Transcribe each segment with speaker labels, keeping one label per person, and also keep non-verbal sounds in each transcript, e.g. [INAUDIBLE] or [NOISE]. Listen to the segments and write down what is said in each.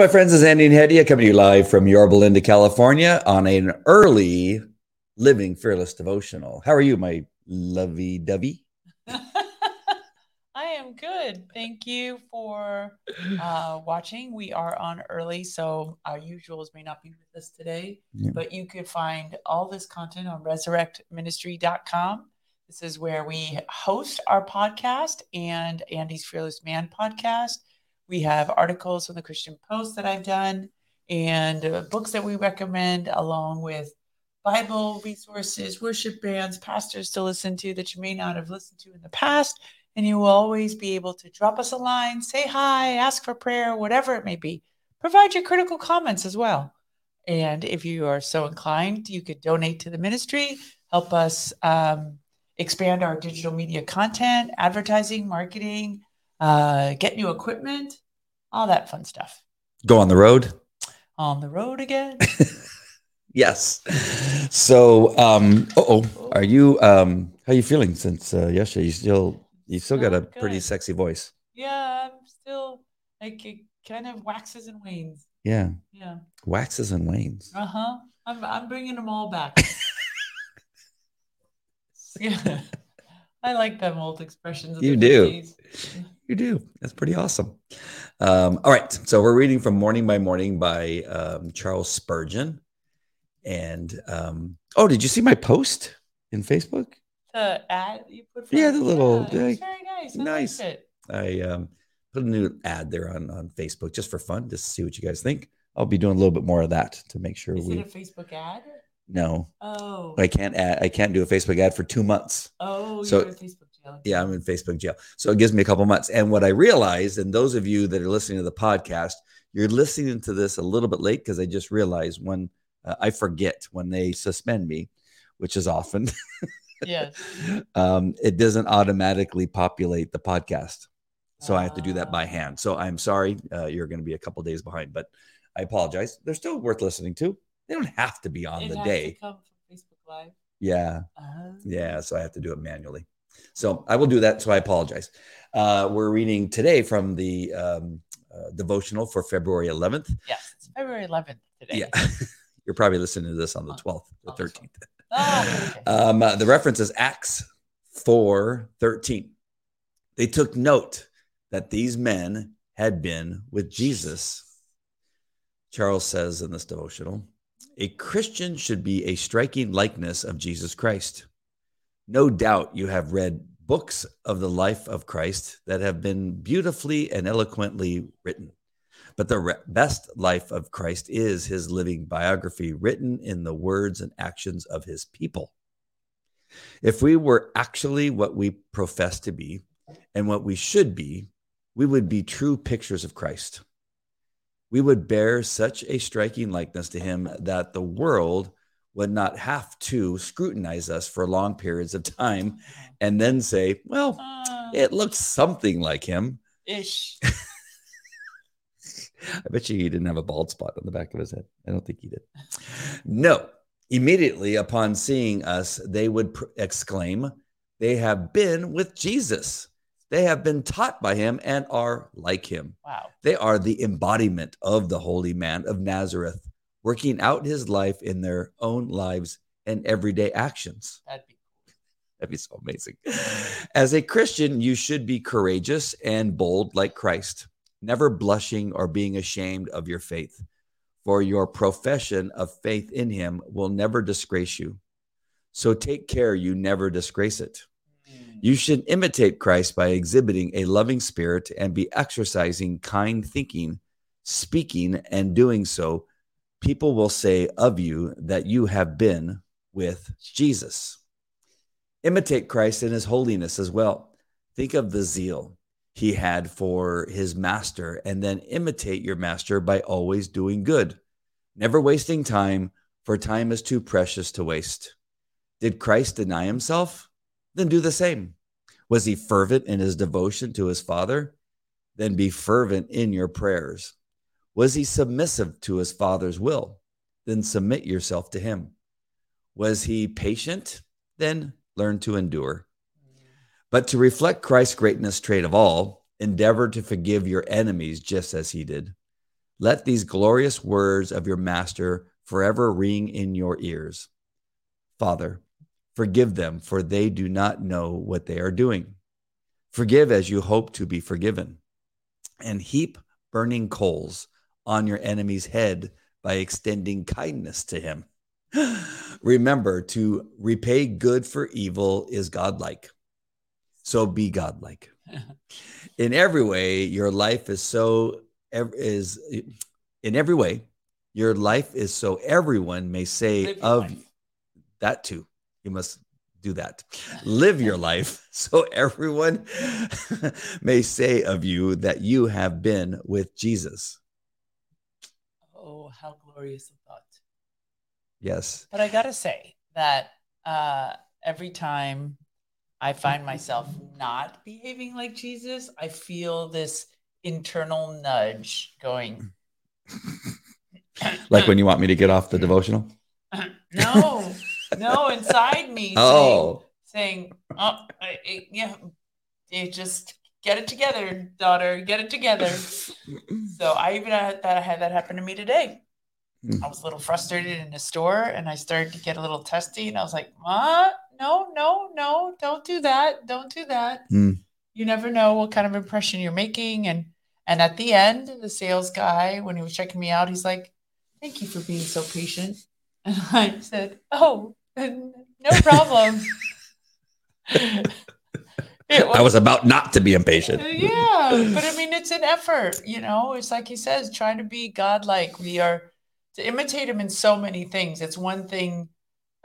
Speaker 1: My friends. It's Andy and Hedia coming to you live from Yorba Linda, California on an early Living Fearless devotional. How are you, my lovey dovey? [LAUGHS]
Speaker 2: I am good. Thank you for uh, watching. We are on early, so our usuals may not be with us today,
Speaker 1: Yeah.
Speaker 2: but you could find all this content on resurrectministry.com. This is where we host our podcast and Andy's Fearless Man podcast. We have articles from the Christian Post that I've done and uh, books that we recommend, along with Bible resources, worship bands, pastors to listen to that you may not have listened to in the past. And you will always be able to drop us a line, say hi, ask for prayer, whatever it may be. Provide your critical comments as well. And if you are so inclined, you could donate to the ministry, help us um, expand our digital media content, advertising, marketing, uh, get new equipment, all that fun stuff.
Speaker 1: Go on the road.
Speaker 2: On the road again. [LAUGHS]
Speaker 1: Yes. So, um, oh, are you, um, how you feeling since uh, yesterday? You still, you still got a
Speaker 2: Not
Speaker 1: pretty sexy voice.
Speaker 2: yeah, I'm still like it kind of waxes and wanes.
Speaker 1: Yeah.
Speaker 2: Yeah.
Speaker 1: Waxes and wanes.
Speaker 2: Uh huh. I'm I'm bringing them all back. [LAUGHS] [LAUGHS] yeah. I like them old expressions. of
Speaker 1: You
Speaker 2: the
Speaker 1: do.
Speaker 2: 50s.
Speaker 1: You do. That's pretty awesome. Um, all right. So we're reading from Morning by Morning by um, Charles Spurgeon. And um, oh, did you see my post in Facebook?
Speaker 2: The ad you put.
Speaker 1: Yeah, the little-
Speaker 2: Yeah, very nice. I
Speaker 1: nice. I um, put a new ad there on, on Facebook just for fun, just to see what you guys think. I'll be doing a little bit more of that to make sure
Speaker 2: Is
Speaker 1: we
Speaker 2: it a Facebook ad?
Speaker 1: no.
Speaker 2: Oh.
Speaker 1: I can't add, I can't do a Facebook ad for two months.
Speaker 2: oh,
Speaker 1: so-
Speaker 2: you're in Facebook jail.
Speaker 1: Yeah, I'm in Facebook jail. So it gives me a couple months. And what I realized, and those of you that are listening to the podcast, you're listening to this a little bit late because I just realized when uh, I forget when they suspend me, which is often, [LAUGHS]
Speaker 2: Yes.
Speaker 1: um, it doesn't automatically populate the podcast. So I have to do that by
Speaker 2: Ah.
Speaker 1: hand. So I'm sorry, uh, you're going to be a couple days behind, but I apologize. They're still worth listening to. They don't have to be on the day.
Speaker 2: come from Facebook Live.
Speaker 1: Yeah.
Speaker 2: Oh.
Speaker 1: Yeah, so I have to do it manually. So I will do that. So I apologize. Uh, we're reading today from the um, uh, devotional for February 11th.
Speaker 2: Yes. It's February 11th today.
Speaker 1: Yeah, [LAUGHS] you're probably listening to this on the 12th or
Speaker 2: the
Speaker 1: 13th.
Speaker 2: Ah, okay.
Speaker 1: Um, uh, the reference is Acts 4 13. They took note that these men had been with Jesus. Charles says in this devotional, a Christian should be a striking likeness of Jesus Christ. No doubt you have read books of the life of Christ that have been beautifully and eloquently written. But the re- best life of Christ is his living biography written in the words and actions of his people. If we were actually what we profess to be and what we should be, we would be true pictures of Christ. We would bear such a striking likeness to him that the world would not have to scrutinize us for long periods of time [LAUGHS] and then say, well,
Speaker 2: Ah,
Speaker 1: it looks something like him.
Speaker 2: ish. [LAUGHS]
Speaker 1: I bet you he didn't have a bald spot on the back of his head. I don't think he did. No. Immediately upon seeing us, they would pr- exclaim, They have been with Jesus. They have been taught by him and are like him.
Speaker 2: Wow.
Speaker 1: They are the embodiment of the holy man of Nazareth, working out his life in their own lives and everyday actions.
Speaker 2: That'd be
Speaker 1: That'd be so amazing. As a Christian, you should be courageous and bold like Christ, never blushing or being ashamed of your faith. For your profession of faith in him will never disgrace you. So take care you never disgrace it.
Speaker 2: Mm.
Speaker 1: You should imitate Christ by exhibiting a loving spirit and be exercising kind thinking, speaking, and doing so. People will say of you that you have been with Jesus. Imitate Christ in his holiness as well. Think of the zeal he had for his master, and then imitate your master by always doing good, never wasting time, for time is too precious to waste. Did Christ deny himself? Then do the same. Was he fervent in his devotion to his Father? Then be fervent in your prayers. Was he submissive to his Father's will? Then submit yourself to him. Was he patient? Then learn to endure. But to reflect Christ's greatness trait of all, endeavor to forgive your enemies just as he did. Let these glorious words of your master forever ring in your ears. Father, forgive them, for they do not know what they are doing. Forgive as you hope to be forgiven, and heap burning coals on your enemy's head by extending kindness to him. [GASPS] Remember, to repay good for evil is godlike. So be godlike. [LAUGHS] in every way, your life is so is in every way, your life is so everyone may say of that too. You must do that. Live your [LAUGHS] life [LAUGHS] so everyone may say of you that you have been with Jesus.
Speaker 2: Glorious thought.
Speaker 1: Yes.
Speaker 2: But I got to say that uh, every time I find myself not behaving like Jesus, I feel this internal nudge going. [LAUGHS]
Speaker 1: like when you want me to get off the devotional?
Speaker 2: no, no, inside me. [LAUGHS] Oh, saying, saying oh, I, I, yeah, you just get it together, daughter, get it together. [LAUGHS] so I even had that I had that happen to me today. Mm. I was a little frustrated in the store and I started to get a little testy and I was like, what? No, no, no, don't do that. Don't do that. Mm. You never know what kind of impression you're making. And and at the end, the sales guy, when he was checking me out, he's like, Thank you for being so patient. [LAUGHS] And I said, Oh, no problem. [LAUGHS] [LAUGHS]
Speaker 1: I was about not to be impatient.
Speaker 2: Yeah, but I mean, it's an effort, you know. It's like he says, trying to be godlike. We are to imitate him in so many things. It's one thing,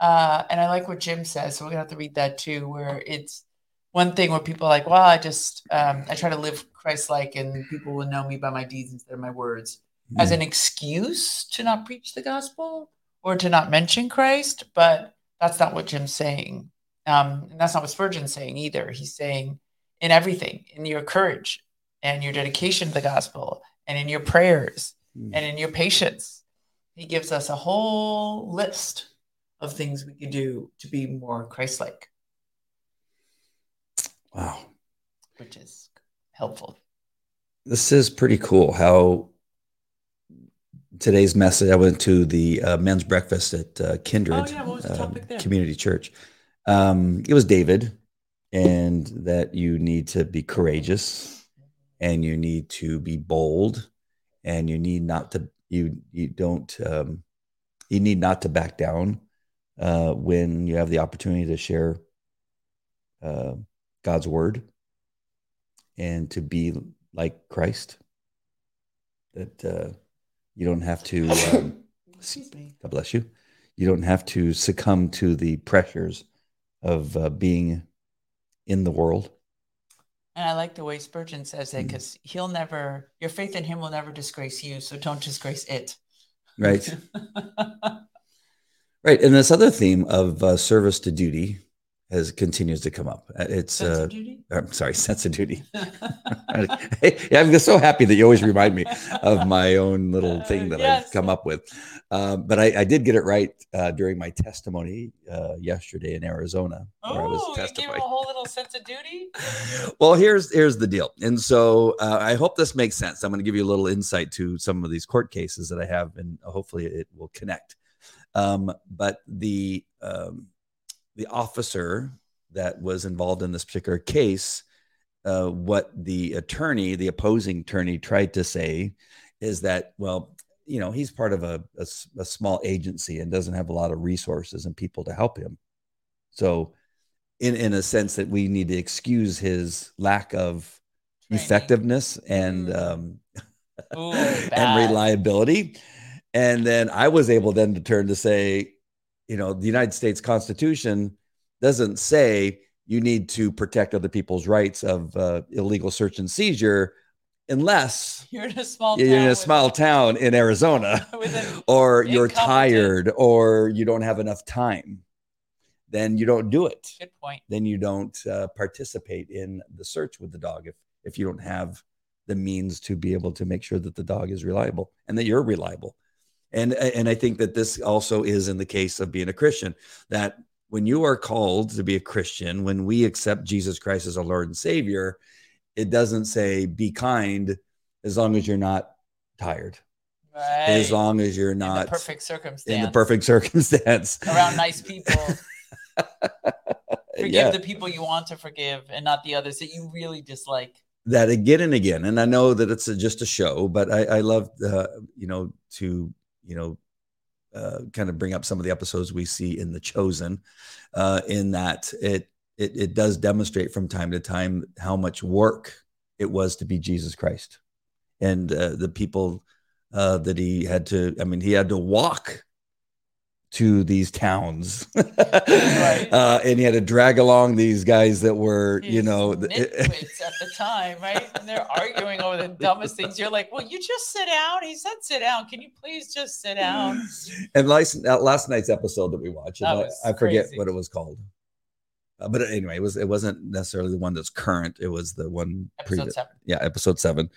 Speaker 2: uh, and I like what Jim says. So we're gonna have to read that too, where it's one thing where people are like, well, I just um, I try to live Christ-like, and people will know me by my deeds instead of my words, mm. as an excuse to not preach the gospel or to not mention Christ. But that's not what Jim's saying. Um, and that's not what Spurgeon's saying either. He's saying in everything, in your courage and your dedication to the gospel, and in your prayers, mm. and in your patience. He gives us a whole list of things we can do to be more Christ like.
Speaker 1: Wow.
Speaker 2: Which is helpful.
Speaker 1: This is pretty cool how today's message. I went to the uh, men's breakfast at uh, Kindred oh, yeah. um, Community Church um, it was David, and that you need to be courageous, and you need to be bold, and you need not to you you don't um, you need not to back down uh, when you have the opportunity to share uh, God's word and to be like Christ. That uh, you don't have to. [COUGHS] Um, God bless you. You don't have to succumb to the pressures of uh, being in the world.
Speaker 2: And I like the way Spurgeon says it because mm. he'll never, your faith in him will never disgrace you. So don't disgrace it.
Speaker 1: Right. [LAUGHS] right. And this other theme of uh, service to duty has continues to come up. Uh, it's sense uh, duty? I'm sorry, [LAUGHS] sense of duty. [LAUGHS] [LAUGHS] hey, I'm so happy that you always remind me of my own little thing that yes. I've come up with. Um, but I, I, did get it right uh, during my testimony uh, yesterday in Arizona.
Speaker 2: Oh, you gave a whole little sense of duty.
Speaker 1: well, here's here's the deal, and so uh, I hope this makes sense. I'm going to give you a little insight to some of these court cases that I have, and hopefully it will connect. Um, but the um, the officer that was involved in this particular case, uh, what the attorney, the opposing attorney, tried to say is that, well, you know, he's part of a, a, a small agency and doesn't have a lot of resources and people to help him. So, in in a sense, that we need to excuse his lack of Training. effectiveness and mm. um, Ooh, [LAUGHS] and reliability. And then I was able then to turn to say, you know, the United States Constitution doesn't say you need to protect other people's rights of uh, illegal search and seizure unless
Speaker 2: you're in a small
Speaker 1: you're in a small town in Arizona [LAUGHS] [LAUGHS] or you're tired or you don't have enough time then you don't do it.
Speaker 2: Good point.
Speaker 1: Then you don't uh, participate in the search with the dog if if you don't have the means to be able to make sure that the dog is reliable and that you're reliable and and I think that this also is in the case of being a Christian that when you are called to be a Christian, when we accept Jesus Christ as our Lord and Savior, it doesn't say be kind as long as you're not tired. as long as you're
Speaker 2: in
Speaker 1: not
Speaker 2: the perfect circumstance.
Speaker 1: in the perfect [LAUGHS] circumstance.
Speaker 2: around nice people. [LAUGHS] Forgive
Speaker 1: yeah,
Speaker 2: the people you want to forgive and not the others that you really dislike.
Speaker 1: that again and again. And I know that it's a, just a show, but I, I love, uh, you know, to you know, uh, kind of bring up some of the episodes we see in The Chosen, uh, in that it, it it does demonstrate from time to time how much work it was to be Jesus Christ, and uh, the people uh, that he had to. I mean, he had to walk to these towns, [LAUGHS] uh, and he had to drag along these guys that were, you know,
Speaker 2: nitwits [LAUGHS] at the time, right? And they're arguing over the dumbest things. You're like, well, you just sit down. He said, sit down. Can you please just sit down?
Speaker 1: and last, uh, last night's episode that we watched,
Speaker 2: That
Speaker 1: I- I, forget
Speaker 2: crazy.
Speaker 1: what it was called. Uh, but anyway, it was it wasn't necessarily the one that's current. It was the one
Speaker 2: Episode
Speaker 1: previous,
Speaker 2: seven.
Speaker 1: yeah, episode seven,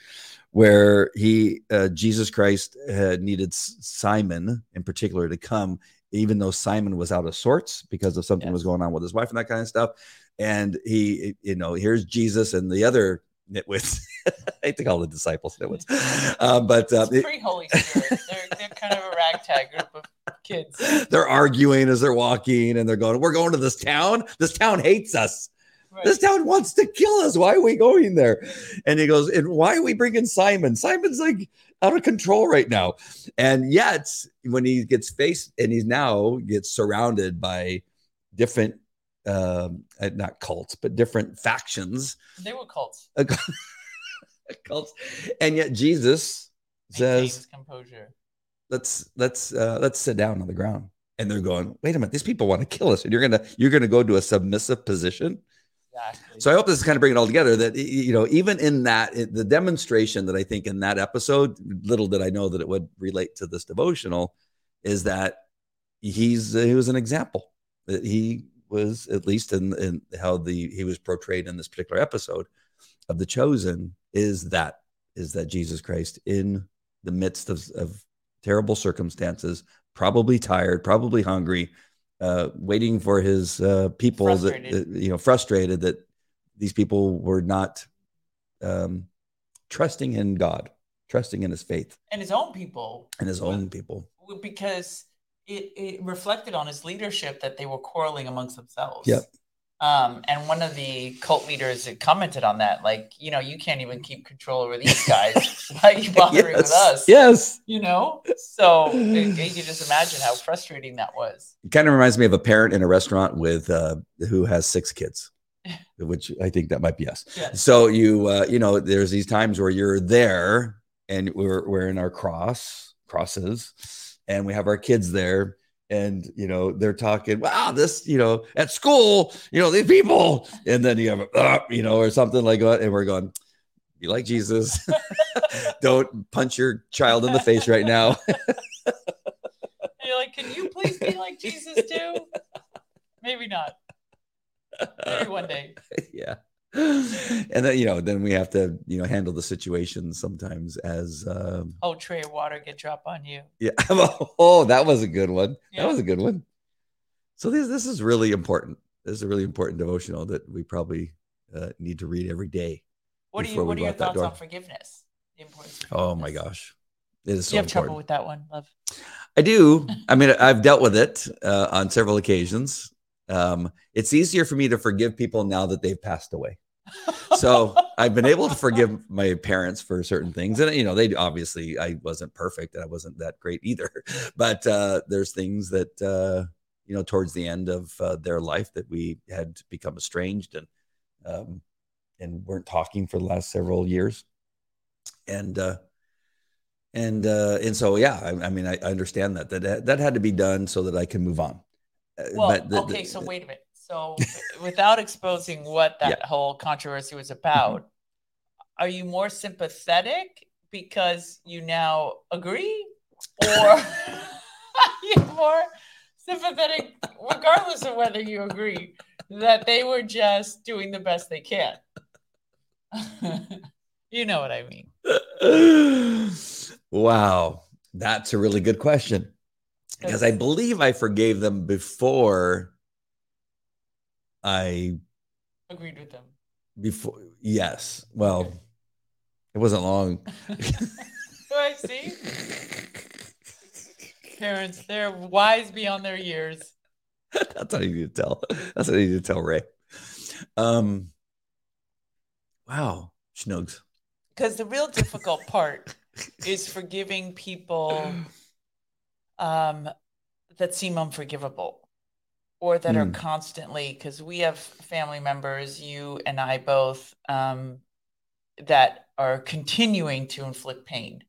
Speaker 1: where he uh, Jesus Christ had needed Simon in particular to come, even though Simon was out of sorts because of something was going on with his wife and that kind of stuff. And he, you know, here's Jesus and the other nitwits. [LAUGHS] I hate to call the disciples nitwits, [LAUGHS] uh, but uh,
Speaker 2: It's pre Holy Spirit. They're, they're kind of a ragtag group of kids.
Speaker 1: they're arguing as they're walking and they're going, We're going to this town. This town hates us.
Speaker 2: Right.
Speaker 1: This town wants to kill us. Why are we going there? And he goes, And why are we bringing Simon? Simon's like out of control right now. And yet, when he gets faced and he's now gets surrounded by different, um, uh, not cults, but different factions,
Speaker 2: They were cults. [LAUGHS]
Speaker 1: cults. And yet, Jesus
Speaker 2: Maintains
Speaker 1: says,
Speaker 2: composure.
Speaker 1: let's let's uh, let's sit down on the ground and they're going wait a minute these people want to kill us and you're gonna you're gonna go to a submissive position
Speaker 2: Exactly.
Speaker 1: so i hope this is kind of bringing it all together that you know even in that the demonstration that i think in that episode little did i know that it would relate to this devotional is that he's uh, he was an example that he was at least in in how the he was portrayed in this particular episode of the chosen is that is that jesus christ in the midst of, of terrible circumstances probably tired probably hungry uh, waiting for his uh, people that,
Speaker 2: Frustrated.
Speaker 1: that, you know frustrated that these people were not um, trusting in god trusting in his faith
Speaker 2: and his own people
Speaker 1: and his own people
Speaker 2: because it, it reflected on his leadership that they were quarreling amongst themselves.
Speaker 1: Yep.
Speaker 2: Um, and one of the cult leaders had commented on that, like, you know, you can't even keep control over these guys. [LAUGHS] Why are you bothering with us?
Speaker 1: yes
Speaker 2: You know? So you can just imagine how frustrating that was.
Speaker 1: it kind of reminds me of a parent in a restaurant with uh, who has six kids [LAUGHS] which i think that might be us
Speaker 2: Yes.
Speaker 1: so you uh, you know there's these times where you're there and we're we're in our cross crosses and we have our kids there and you know they're talking wow this you know at school you know these people and then you have uh, you know or something like that and we're going be like jesus [LAUGHS] don't punch your child in the face right now
Speaker 2: And [LAUGHS] you're like, can you please be like Jesus too? [LAUGHS] Maybe not. Maybe one day.
Speaker 1: yeah [LAUGHS] and then you know then we have to you know handle the situation sometimes as um
Speaker 2: Oh, tray of water get drop on you.
Speaker 1: yeah [LAUGHS] oh that was a good one
Speaker 2: Yeah.
Speaker 1: that was a good one so this this is really important this is a really important devotional that we probably uh, need to read every day
Speaker 2: What are you what are your thoughts
Speaker 1: door.
Speaker 2: on forgiveness? The importance
Speaker 1: oh my gosh it is so
Speaker 2: you have trouble with that one, love.
Speaker 1: I do. [LAUGHS] I mean, I've dealt with it uh, on several occasions. Um, it's easier for me to forgive people now that they've passed away. So [LAUGHS] I've been able to forgive my parents for certain things, and you know, they obviously I wasn't perfect and I wasn't that great either. [LAUGHS] But uh, there's things that uh, you know towards the end of uh, their life that we had become estranged and um, and weren't talking for the last several years, and uh, and uh, and so yeah, I, I mean, I, I understand that that that had to be done so that I can move on. Uh,
Speaker 2: Well,
Speaker 1: the-
Speaker 2: okay,
Speaker 1: the-
Speaker 2: so wait a minute. So [LAUGHS] without exposing what that whole controversy was about, are you more sympathetic because you now agree? Or [LAUGHS] are you more sympathetic regardless of whether you agree that they were just doing the best they can? [LAUGHS] you know what I mean.
Speaker 1: wow, that's a really good question because I believe I forgave them before I
Speaker 2: agreed with them.
Speaker 1: before yes. Well, it wasn't long. [LAUGHS]
Speaker 2: Do I see? parents, they're wise beyond their years. [LAUGHS]
Speaker 1: That's what I need to tell. That's what I need to tell Ray. Um, wow, Schnugs.
Speaker 2: Because the real difficult part is forgiving people [LAUGHS] um, that seem unforgivable or that are
Speaker 1: Mm.
Speaker 2: constantly, because we have family members, you and I both, um, that are continuing to inflict pain.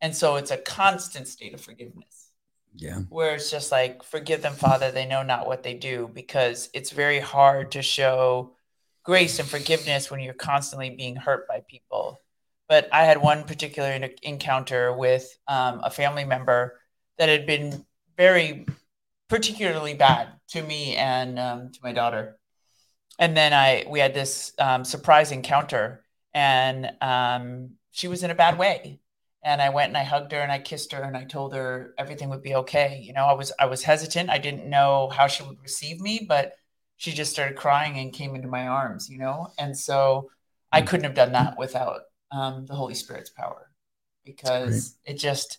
Speaker 2: And so it's a constant state of forgiveness
Speaker 1: Yeah.
Speaker 2: where it's just like, forgive them, Father, they know not what they do, because it's very hard to show grace and forgiveness when you're constantly being hurt by people. But I had one particular encounter with um, a family member that had been very particularly bad to me and um, to my daughter. And then I we had this um, surprise encounter, and um, she was in a bad way. And I went and I hugged her and I kissed her and I told her everything would be okay. You know, I was I was hesitant. I didn't know how she would receive me, but she just started crying and came into my arms. You know, and so I couldn't have done that without um, the Holy Spirit's power, because it just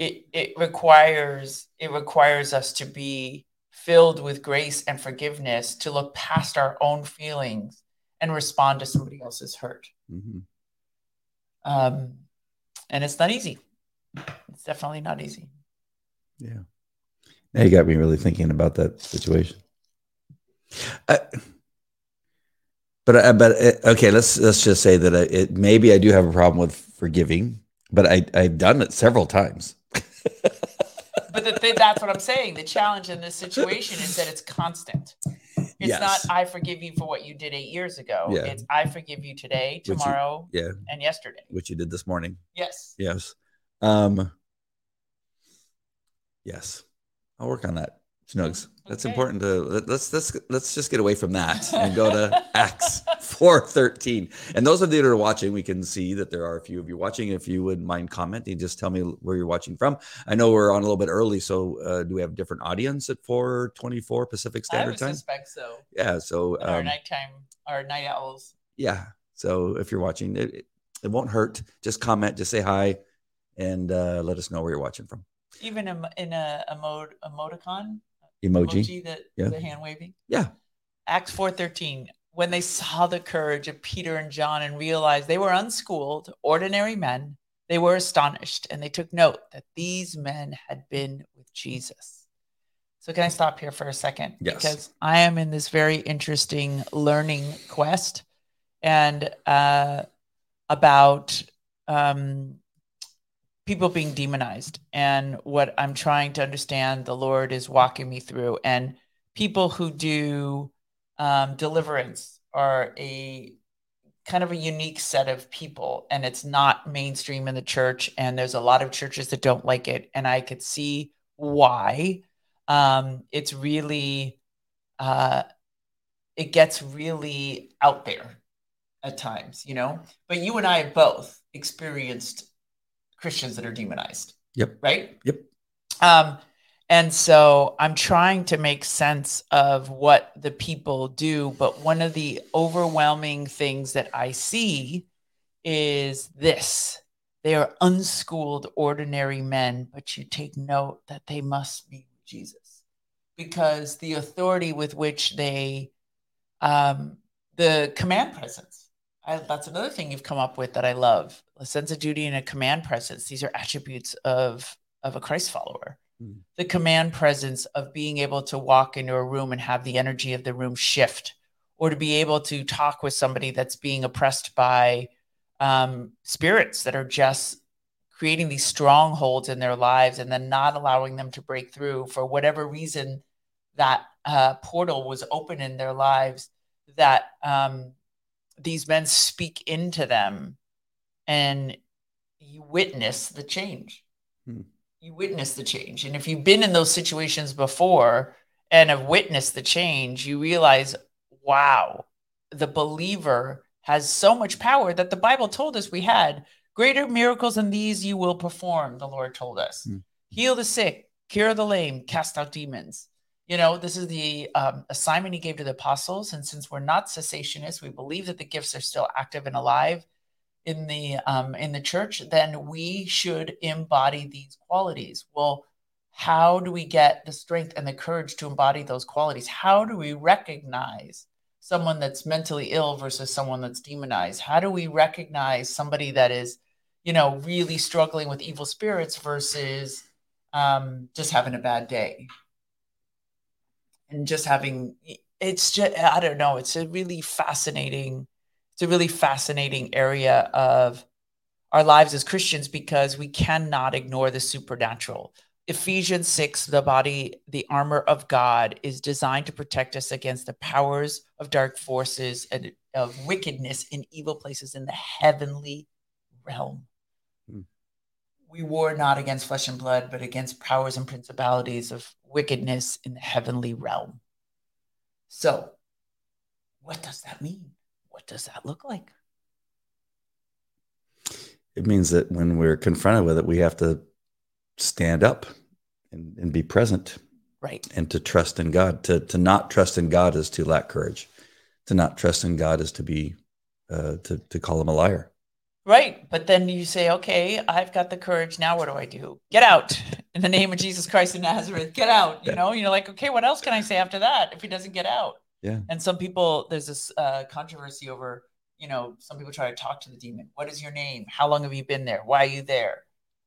Speaker 2: it it requires it requires us to be filled with grace and forgiveness to look past our own feelings and respond to somebody else's hurt.
Speaker 1: Mhm.
Speaker 2: Um, and it's not easy. It's definitely not easy.
Speaker 1: Yeah. Now you got me really thinking about that situation. I, but I, but uh, okay, let's let's just say that I, it maybe I do have a problem with forgiving, but I I've done it several times. [LAUGHS]
Speaker 2: But the thing, that's what I'm saying. The challenge in this situation is that it's constant. It's
Speaker 1: Yes.
Speaker 2: not I forgive you for what you did eight years ago.
Speaker 1: Yeah.
Speaker 2: It's I forgive you today,
Speaker 1: Which you-
Speaker 2: tomorrow,
Speaker 1: Yeah,
Speaker 2: and yesterday.
Speaker 1: which you did this morning.
Speaker 2: Yes.
Speaker 1: Yes. Um. Yes, I'll work on that. Snugs. That's
Speaker 2: Okay.
Speaker 1: important to let- let's let's let's just get away from that and go to [LAUGHS] Acts four thirteen. And those of you that are watching, we can see that there are a few of you watching. If you wouldn't mind commenting, just tell me where you're watching from. I know we're on a little bit early, so uh, do we have a different audience at four twenty four Pacific
Speaker 2: I
Speaker 1: Standard
Speaker 2: would
Speaker 1: Time?
Speaker 2: suspect so.
Speaker 1: Yeah. So
Speaker 2: And our
Speaker 1: um,
Speaker 2: nighttime, our night owls.
Speaker 1: yeah. So if you're watching, it, it, it won't hurt. Just comment, just say hi, and uh, let us know where you're watching from.
Speaker 2: Even in, in a, a mode emoticon,
Speaker 1: Emoji.
Speaker 2: that
Speaker 1: Yeah.
Speaker 2: the hand waving.
Speaker 1: Yeah.
Speaker 2: Acts 4:13 when they saw the courage of Peter and John and realized they were unschooled ordinary men they were astonished and they took note that these men had been with Jesus. So can I stop here for a second
Speaker 1: Yes.
Speaker 2: because I am in this very interesting learning quest and uh, about um, people being demonized. And what I'm trying to understand the Lord is walking me through. And people who do um, deliverance are a kind of a unique set of people. And it's not mainstream in the church. And there's a lot of churches that don't like it. And I could see why. Um, it's really uh, it gets really out there at times you know? But you and I have both experienced Christians that are demonized.
Speaker 1: Yep.
Speaker 2: Right?
Speaker 1: Yep.
Speaker 2: Um, and so I'm trying to make sense of what the people do. But one of the overwhelming things that I see is this they are unschooled, ordinary men, but you take note that they must be Jesus because the authority with which they, um, the command presence. I, that's another thing you've come up with that I love. A sense of duty and a command presence. These are attributes of of a Christ follower.
Speaker 1: Hmm.
Speaker 2: The command presence of being able to walk into a room and have the energy of the room shift, or to be able to talk with somebody that's being oppressed by um, spirits that are just creating these strongholds in their lives and then not allowing them to break through for whatever reason that uh, portal was open in their lives that um, these men speak into them and you witness the change.
Speaker 1: Hmm.
Speaker 2: You witness the change. And if you've been in those situations before and have witnessed the change, you realize, wow, the believer has so much power that the Bible told us we had. Greater miracles than these you will perform, the Lord told us.
Speaker 1: Hmm.
Speaker 2: Heal the sick, cure the lame, cast out demons. You know, this is the um, assignment he gave to the apostles. And since we're not cessationists, we believe that the gifts are still active and alive in the um, in the church. Then we should embody these qualities. Well, how do we get the strength and the courage to embody those qualities? How do we recognize someone that's mentally ill versus someone that's demonized? How do we recognize somebody that is, you know, really struggling with evil spirits versus um, just having a bad day? And just having, it's just, I don't know, it's a really fascinating, it's a really fascinating area of our lives as Christians because we cannot ignore the supernatural. Ephesians 6, the body, the armor of God, is designed to protect us against the powers of dark forces and of wickedness in evil places in the heavenly realm. We war not against flesh and blood, but against powers and principalities of wickedness in the heavenly realm. So, what does that mean? What does that look like?
Speaker 1: It means that when we're confronted with it, we have to stand up and, and be present.
Speaker 2: Right.
Speaker 1: And to trust in God. To, to not trust in God is to lack courage. To not trust in God is to be, uh, to, to call him a liar.
Speaker 2: Right. But then you say, okay, I've got the courage. Now what do I do? Get out in the name of Jesus Christ of Nazareth. Get out. You know, you're like, okay, what else can I say after that if he doesn't get out?
Speaker 1: Yeah.
Speaker 2: And some people, there's this uh, controversy over, you know, some people try to talk to the demon. What is your name? How long have you been there? Why are you there?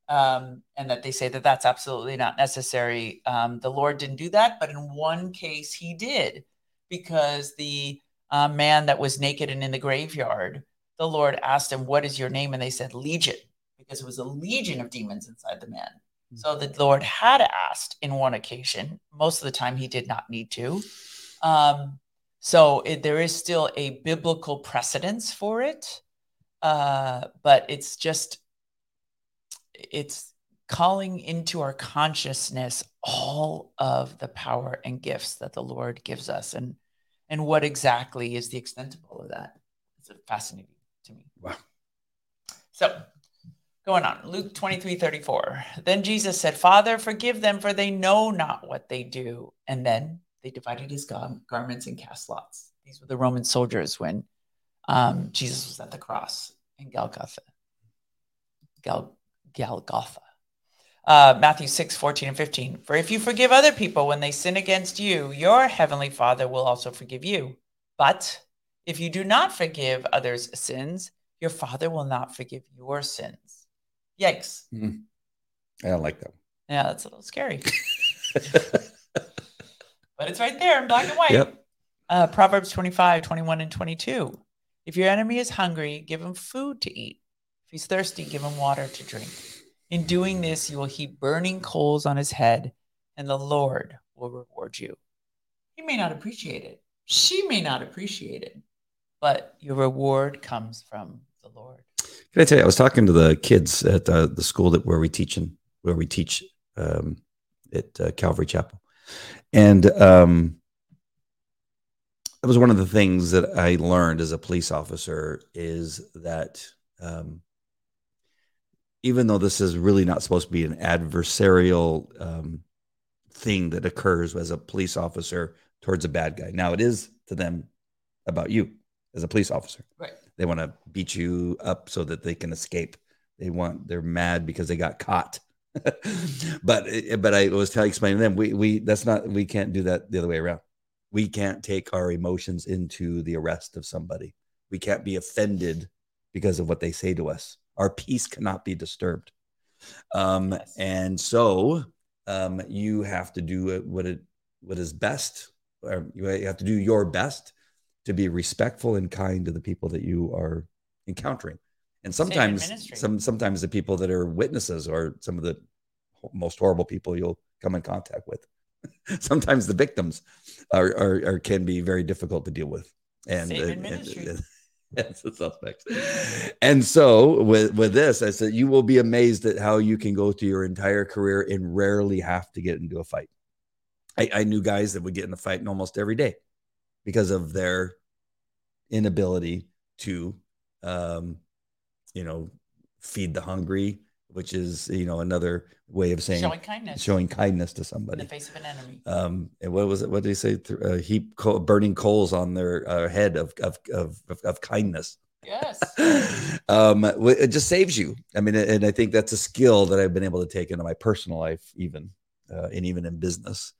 Speaker 2: um, and that they say that that's absolutely not necessary. Um, the Lord didn't do that, but in one case he did, because the uh, man that was naked and in the graveyard, the Lord asked him, "What is your name?" And they said, "Legion," because it was a legion of demons inside the man. Mm-hmm. So the Lord had asked in one occasion. Most of the time, he did not need to. Um, so it, there is still a biblical precedence for it, uh, but it's just it's calling into our consciousness all of the power and gifts that the Lord gives us and and what exactly is the extent of all of that. It's a fascinating to me.
Speaker 1: Wow.
Speaker 2: So going on, Luke 23, 34. Then Jesus said, Father, forgive them, for they know not what they do. And then they divided his gar- garments and cast lots. These were the Roman soldiers when um, Jesus was at the cross in Golgotha. Gal- Golgotha. Uh, Matthew 6, 14 and 15. For if you forgive other people when they sin against you, your heavenly Father will also forgive you. But if you do not forgive others' sins, your Father will not forgive your sins. Yikes.
Speaker 1: Mm. I don't like that.
Speaker 2: Yeah, that's a little scary. [LAUGHS] [LAUGHS] but it's right there in black and white.
Speaker 1: Yep.
Speaker 2: Uh, Proverbs 25, 21, and 22. If your enemy is hungry, give him food to eat If he's thirsty, give him water to drink. In doing this, you will heap burning coals on his head, and the Lord will reward you. He may not appreciate it. She may not appreciate it, but your reward comes from the Lord.
Speaker 1: Can I tell you? I was talking to the kids at uh, the school that where we teach in, where we teach um, at uh, Calvary Chapel, and um, that was one of the things that I learned as a police officer is that um, even though this is really not supposed to be an adversarial um, thing that occurs as a police officer towards a bad guy. Now it is to them about you as a police officer.
Speaker 2: Right.
Speaker 1: They want to beat you up so that they can escape. They want they're mad because they got caught. [LAUGHS] but but I was telling explaining to them we we that's not we can't do that the other way around. We can't take our emotions into the arrest of somebody. We can't be offended because of what they say to us our peace cannot be disturbed. Um, yes. And so um, you have to do what it what is best, or you have to do your best to be respectful and kind to the people that you are encountering. And sometimes, some sometimes the people that are witnesses are some of the most horrible people you'll come in contact with. [LAUGHS] sometimes the victims are, are, are, can be very difficult to deal with. And, uh, and, and, [LAUGHS] as the suspects. And so with with this, I said you will be amazed at how you can go through your entire career and rarely have to get into a fight. I, I knew guys that would get in a fight almost every day because of their inability to, um, you know, feed the hungry, which is you know another way of saying
Speaker 2: showing kindness,
Speaker 1: showing kindness to somebody
Speaker 2: in the face of an enemy.
Speaker 1: Um, and what was it? What did he say? Uh, heap co- burning coals on their uh, head of of, of of of kindness.
Speaker 2: Yes. [LAUGHS]
Speaker 1: um, it just saves you. I mean, and I think that's a skill that I've been able to take into my personal life, even uh, and even in business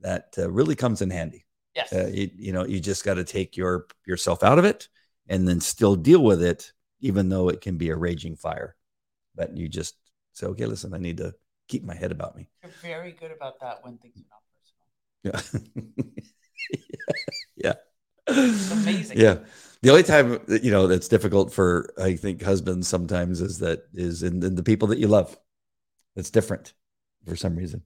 Speaker 1: that uh, really comes in handy.
Speaker 2: Yes.
Speaker 1: Uh, you, you know, you just got to take your yourself out of it and then still deal with it, even though it can be a raging fire. But you just say, okay, listen, I need to keep my head about me.
Speaker 2: You're very good about that when things are not personal.
Speaker 1: Yeah. [LAUGHS] yeah.
Speaker 2: amazing.
Speaker 1: Yeah. The only time that, you know that's difficult for I think husbands sometimes is that is in, in the people that you love. It's different for some reason.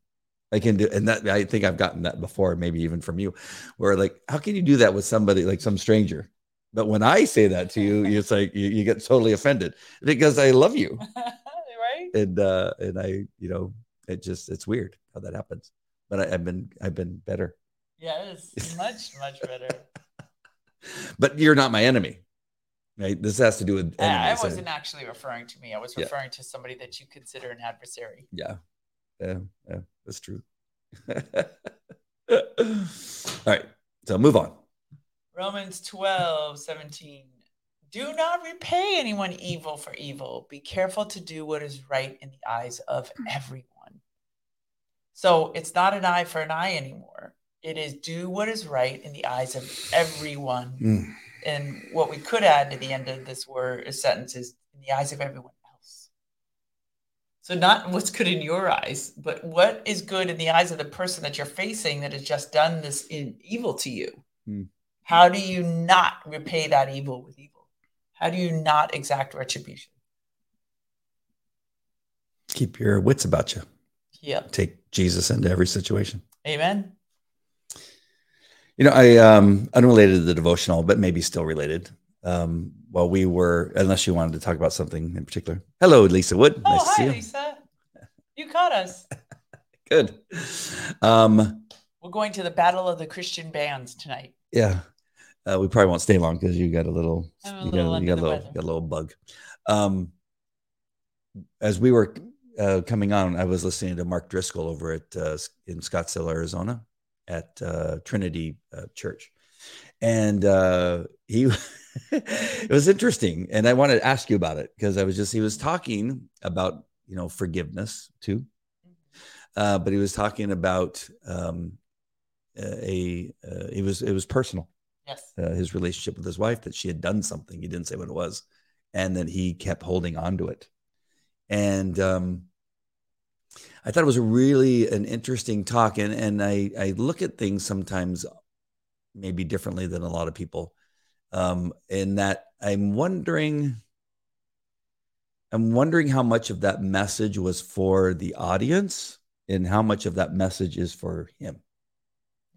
Speaker 1: I can do, and that I think I've gotten that before, maybe even from you, where like, how can you do that with somebody like some stranger? But when I say that to you, it's like you, you get totally offended because I love you, [LAUGHS]
Speaker 2: right?
Speaker 1: and uh, and I, you know, it just it's weird how that happens. But I, I've been I've been better.
Speaker 2: Yes, much, much better. [LAUGHS]
Speaker 1: But you're not my enemy, right? This has to do with
Speaker 2: I- I wasn't actually referring to me. I was
Speaker 1: Yeah.
Speaker 2: referring to somebody that you consider an adversary.
Speaker 1: Yeah. Yeah. Yeah. That's true. [LAUGHS] All right. So move on.
Speaker 2: Romans 12, 17. Do not repay anyone evil for evil. Be careful to do what is right in the eyes of everyone. So it's not an eye for an eye anymore. It is do what is right in the eyes of everyone.
Speaker 1: Mm.
Speaker 2: And what we could add to the end of this word sentence is in the eyes of everyone. So not what's good in your eyes, but what is good in the eyes of the person that you're facing that has just done this in evil to you.
Speaker 1: Hmm.
Speaker 2: How do you not repay that evil with evil? How do you not exact retribution?
Speaker 1: Keep your wits about you.
Speaker 2: Yep.
Speaker 1: Take Jesus into every situation.
Speaker 2: Amen.
Speaker 1: You know, I um unrelated to the devotional, but maybe still related. Um, while we were, unless you wanted to talk about something in particular. Hello, Lisa Wood.
Speaker 2: Oh,
Speaker 1: nice
Speaker 2: hi,
Speaker 1: you.
Speaker 2: Lisa. You caught us. [LAUGHS]
Speaker 1: Good. Um,
Speaker 2: We're going to the Battle of the Christian Bands tonight.
Speaker 1: yeah. Uh, we probably won't stay long because you got a little,
Speaker 2: a
Speaker 1: you,
Speaker 2: little
Speaker 1: got, you got a little, got a little bug. Um, as we were uh, coming on, I was listening to Mark Driscoll over at uh, in Scottsdale, Arizona, at uh, Trinity uh, Church, and uh, he [LAUGHS] it was interesting, and I wanted to ask you about it because I was just he was talking about you know forgiveness too, uh, but he was talking about um, a uh, it was it was personal.
Speaker 2: Yes.
Speaker 1: uh, his relationship with his wife that she had done something he didn't say what it was and that he kept holding on to it. And um, i thought it was really an interesting talk and and i i look at things sometimes maybe differently than a lot of people um in that i'm wondering i'm wondering how much of that message was for the audience and how much of that message is for him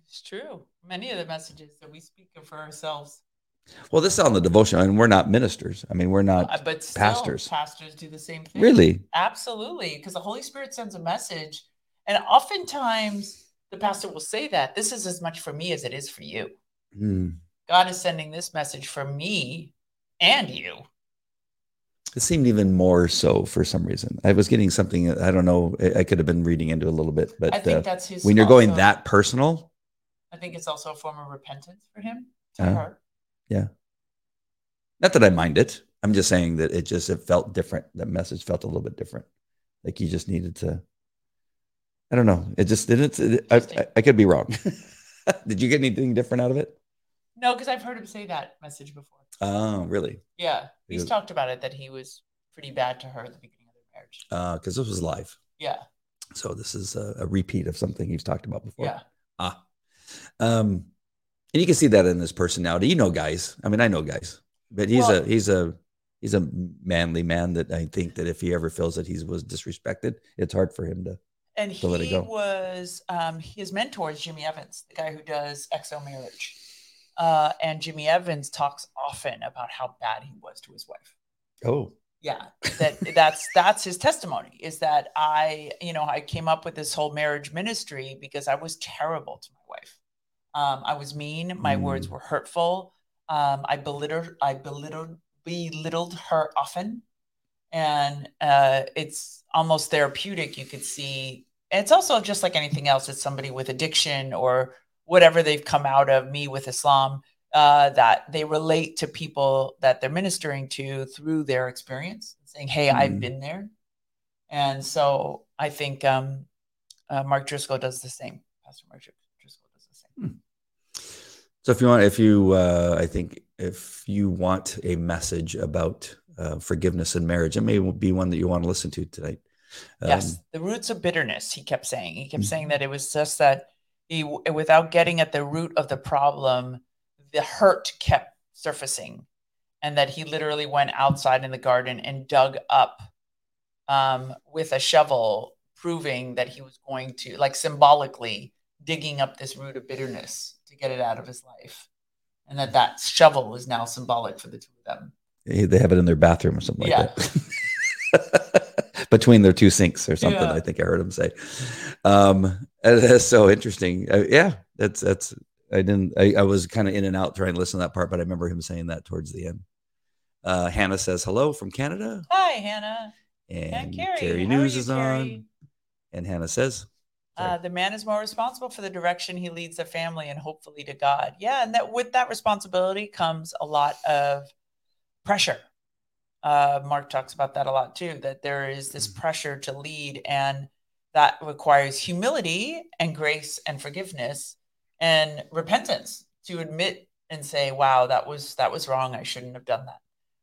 Speaker 2: It's true. Many of the messages that we speak of for ourselves,
Speaker 1: well this is on the devotion and we're not ministers i mean we're not
Speaker 2: uh, but still,
Speaker 1: pastors.
Speaker 2: pastors do the same thing.
Speaker 1: really
Speaker 2: Absolutely, because the Holy Spirit sends a message, and oftentimes the pastor will say that this is as much for me as it is for you.
Speaker 1: Hmm.
Speaker 2: God is sending this message for me and you.
Speaker 1: It seemed even more so for some reason. I was getting something. I don't know. I could have been reading into a little bit, but
Speaker 2: I think
Speaker 1: uh,
Speaker 2: that's his.
Speaker 1: when you're going
Speaker 2: also-
Speaker 1: that personal,
Speaker 2: I think it's also a form of repentance for him. To
Speaker 1: Uh-huh.
Speaker 2: her.
Speaker 1: not that I mind it. I'm just saying that it just it felt different. That message felt a little bit different. Like you just needed to. I don't know. It just didn't. It, I, I, I could be wrong. [LAUGHS] Did you get anything different out of it?
Speaker 2: No, because I've heard him say that message before.
Speaker 1: Oh, really?
Speaker 2: Yeah, he's
Speaker 1: Because-
Speaker 2: talked about it that he was pretty bad to her at the beginning of their marriage.
Speaker 1: Because this was live,
Speaker 2: Yeah,
Speaker 1: so this is a, a repeat of something he's talked about before.
Speaker 2: yeah,
Speaker 1: Ah. Um, and you can see that in his personality. You know, guys. I mean, I know guys, but he's
Speaker 2: Well-
Speaker 1: a he's a he's a manly man that I think that if he ever feels that he was disrespected, it's hard for him to.
Speaker 2: And
Speaker 1: To let it
Speaker 2: he was um, his mentor is Jimmy Evans, the guy who does XO Marriage, uh, and Jimmy Evans talks often about how bad he was to his wife.
Speaker 1: Oh,
Speaker 2: yeah that that's that's his testimony is that i you know i came up with this whole marriage ministry because i was terrible to my wife. Um, i was mean my
Speaker 1: Mm.
Speaker 2: words were hurtful. Um, i belittled i belittled belittled her often and uh, it's almost therapeutic you could see and it's also just like anything else it's somebody with addiction or whatever they've come out of me with islam uh, that they relate to people that they're ministering to through their experience, saying, "Hey, I've
Speaker 1: Mhm.
Speaker 2: been there," and so I think um, uh, Mark Driscoll does the same. Pastor Mark Driscoll does the same.
Speaker 1: So if you want, if you, uh, I think if you want a message about uh, forgiveness in marriage, it may be one that you want to listen to tonight. Um,
Speaker 2: yes, the roots of bitterness. He kept saying. He kept
Speaker 1: Mhm.
Speaker 2: saying that it was just that he, without getting at the root of the problem, the hurt kept surfacing, and that he literally went outside in the garden and dug up um, with a shovel, proving that he was going to, like symbolically, digging up this root of bitterness to get it out of his life, and that that shovel is now symbolic for the two of them.
Speaker 1: They have it in their bathroom or something
Speaker 2: Yeah.
Speaker 1: like that. [LAUGHS] Between their two sinks or something,
Speaker 2: Yeah.
Speaker 1: I think I heard him say. Um, that's so interesting. Uh, yeah, that's that's. I didn't. I, I was kind of in and out trying to listen to that part, but I remember him saying that towards the end. Uh, Hannah says hello from Canada,
Speaker 2: Hi, Hannah.
Speaker 1: and
Speaker 2: And Carrie.
Speaker 1: Carrie News
Speaker 2: you,
Speaker 1: is
Speaker 2: Carrie?
Speaker 1: on, and Hannah says,
Speaker 2: Uh, the man is more responsible for the direction he leads the family and hopefully to God. Yeah, and that with that responsibility comes a lot of pressure. Uh, Mark talks about that a lot too. That there is this
Speaker 1: Mhm.
Speaker 2: pressure to lead, and that requires humility and grace and forgiveness and repentance to admit and say, "Wow, that was that was wrong. I shouldn't have done that."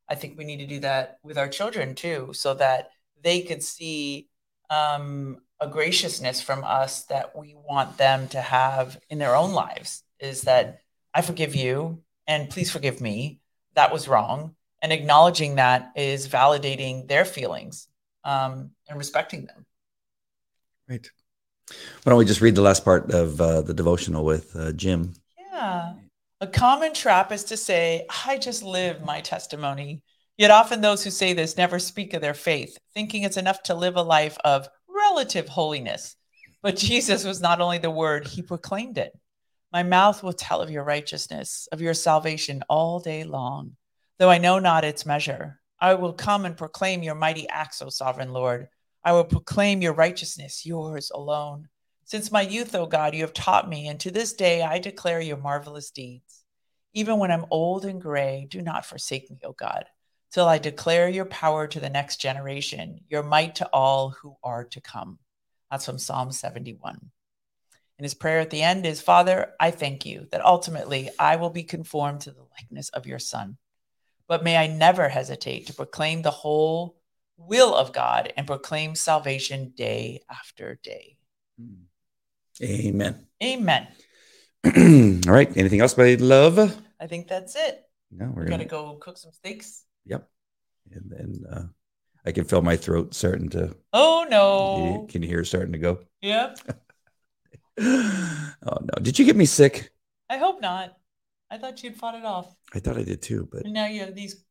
Speaker 2: I think we need to do that with our children too, so that they could see um, a graciousness from us that we want them to have in their own lives is that I forgive you and please forgive me. That was wrong. And acknowledging that is validating their feelings um, and respecting them.
Speaker 1: "Right." Why don't we just read the last part of uh, the devotional with uh, Jim?
Speaker 2: Yeah. A common trap is to say, I just live my testimony. Yet often those who say this never speak of their faith, thinking it's enough to live a life of relative holiness. But Jesus was not only the word, he proclaimed it. My mouth will tell of your righteousness, of your salvation all day long. Though I know not its measure, I will come and proclaim your mighty acts, O sovereign Lord. I will proclaim your righteousness, yours alone. Since my youth, O God, you have taught me, and to this day I declare your marvelous deeds. Even when I'm old and gray, do not forsake me, O God, till I declare your power to the next generation, your might to all who are to come. That's from Psalm 71. And his prayer at the end is Father, I thank you that ultimately I will be conformed to the likeness of your Son. But may I never hesitate to proclaim the whole will of God and proclaim salvation day after day.
Speaker 1: Amen.
Speaker 2: Amen. [CLEARS THROAT]
Speaker 1: All right. Anything else, my love?
Speaker 2: I think that's it.
Speaker 1: No, we're
Speaker 2: We're
Speaker 1: gonna.
Speaker 2: gonna go cook some steaks.
Speaker 1: Yep. And then uh, I can feel my throat starting to.
Speaker 2: Oh
Speaker 1: you-
Speaker 2: no.
Speaker 1: Can you hear it starting to go?
Speaker 2: Yep. [LAUGHS]
Speaker 1: oh no! Did you get me sick?
Speaker 2: I hope not. I thought you'd fought it off.
Speaker 1: I thought I did too, but
Speaker 2: And now you have these,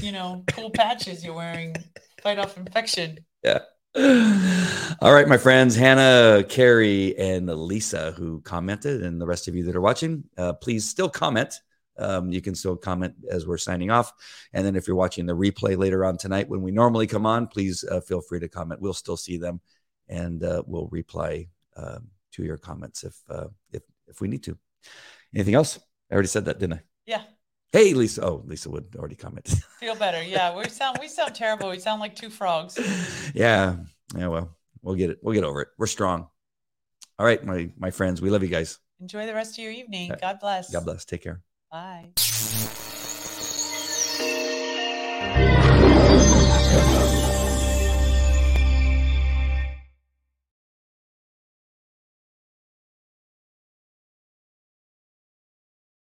Speaker 2: you know, cool patches you're wearing. Fight off infection.
Speaker 1: yeah. All right, my friends, Hannah, Carrie, and Lisa, who commented, and the rest of you that are watching, uh, please still comment. Um, you can still comment as we're signing off. And then if you're watching the replay later on tonight when we normally come on, please uh, feel free to comment. We'll still see them and uh, we'll reply um, to your comments if, uh, if, if we need to. Anything else? I already said that, didn't I?
Speaker 2: Yeah.
Speaker 1: Hey, Lisa. Oh, Lisa would already comment. [LAUGHS]
Speaker 2: Feel better. Yeah. We sound we sound terrible. We sound like two frogs.
Speaker 1: yeah. Yeah. Well, we'll get it. We'll get over it. We're strong. All right, my my friends. We love you guys.
Speaker 2: Enjoy the rest of your evening.
Speaker 1: Uh,
Speaker 2: God bless.
Speaker 1: God bless. Take care.
Speaker 2: Bye.